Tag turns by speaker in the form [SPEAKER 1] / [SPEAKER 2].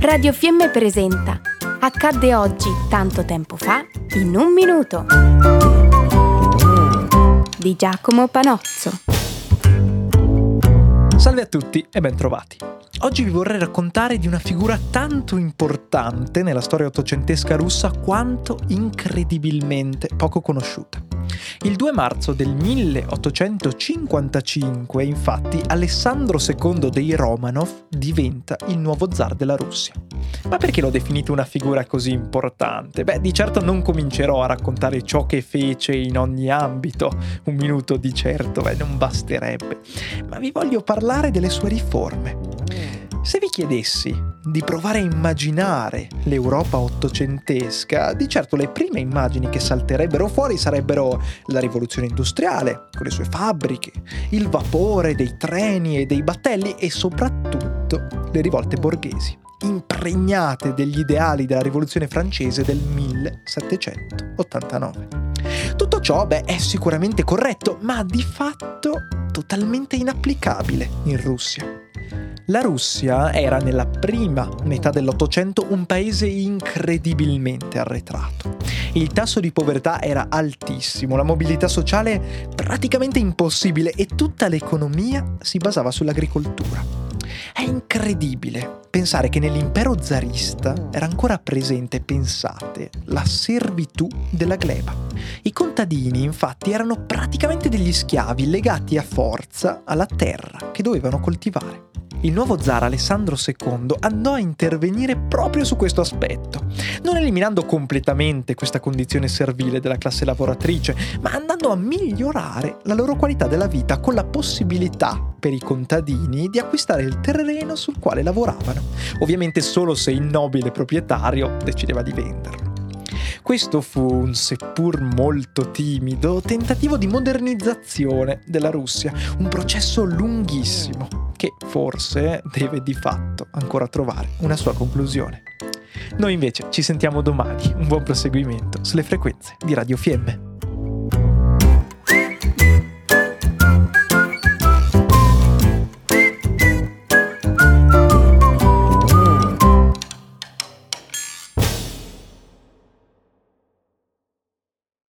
[SPEAKER 1] Radio Fiemme presenta Accadde oggi, tanto tempo fa, in un minuto. Di Giacomo Panozzo.
[SPEAKER 2] Salve a tutti e bentrovati. Oggi vi vorrei raccontare di una figura tanto importante nella storia ottocentesca russa quanto incredibilmente poco conosciuta. Il 2 marzo del 1855, infatti, Alessandro II dei Romanov diventa il nuovo zar della Russia. Ma perché l'ho definito una figura così importante? Beh, di certo non comincerò a raccontare ciò che fece in ogni ambito, un minuto di certo, beh, non basterebbe, ma vi voglio parlare delle sue riforme se vi chiedessi di provare a immaginare l'Europa ottocentesca, di certo le prime immagini che salterebbero fuori sarebbero la rivoluzione industriale, con le sue fabbriche, il vapore dei treni e dei battelli e soprattutto le rivolte borghesi, impregnate degli ideali della rivoluzione francese del 1789. Tutto ciò, beh, è sicuramente corretto, ma di fatto totalmente inapplicabile in Russia. La Russia era nella prima metà dell'Ottocento un paese incredibilmente arretrato. Il tasso di povertà era altissimo, la mobilità sociale praticamente impossibile e tutta l'economia si basava sull'agricoltura. È incredibile pensare che nell'impero zarista era ancora presente, pensate, la servitù della gleba. I contadini infatti erano praticamente degli schiavi legati a forza alla terra che dovevano coltivare il nuovo zar Alessandro II andò a intervenire proprio su questo aspetto, non eliminando completamente questa condizione servile della classe lavoratrice, ma andando a migliorare la loro qualità della vita con la possibilità per i contadini di acquistare il terreno sul quale lavoravano, ovviamente solo se il nobile proprietario decideva di venderlo. Questo fu un seppur molto timido tentativo di modernizzazione della Russia, un processo lunghissimo forse deve di fatto ancora trovare una sua conclusione. Noi invece ci sentiamo domani, un buon proseguimento sulle frequenze di Radio Fiemme.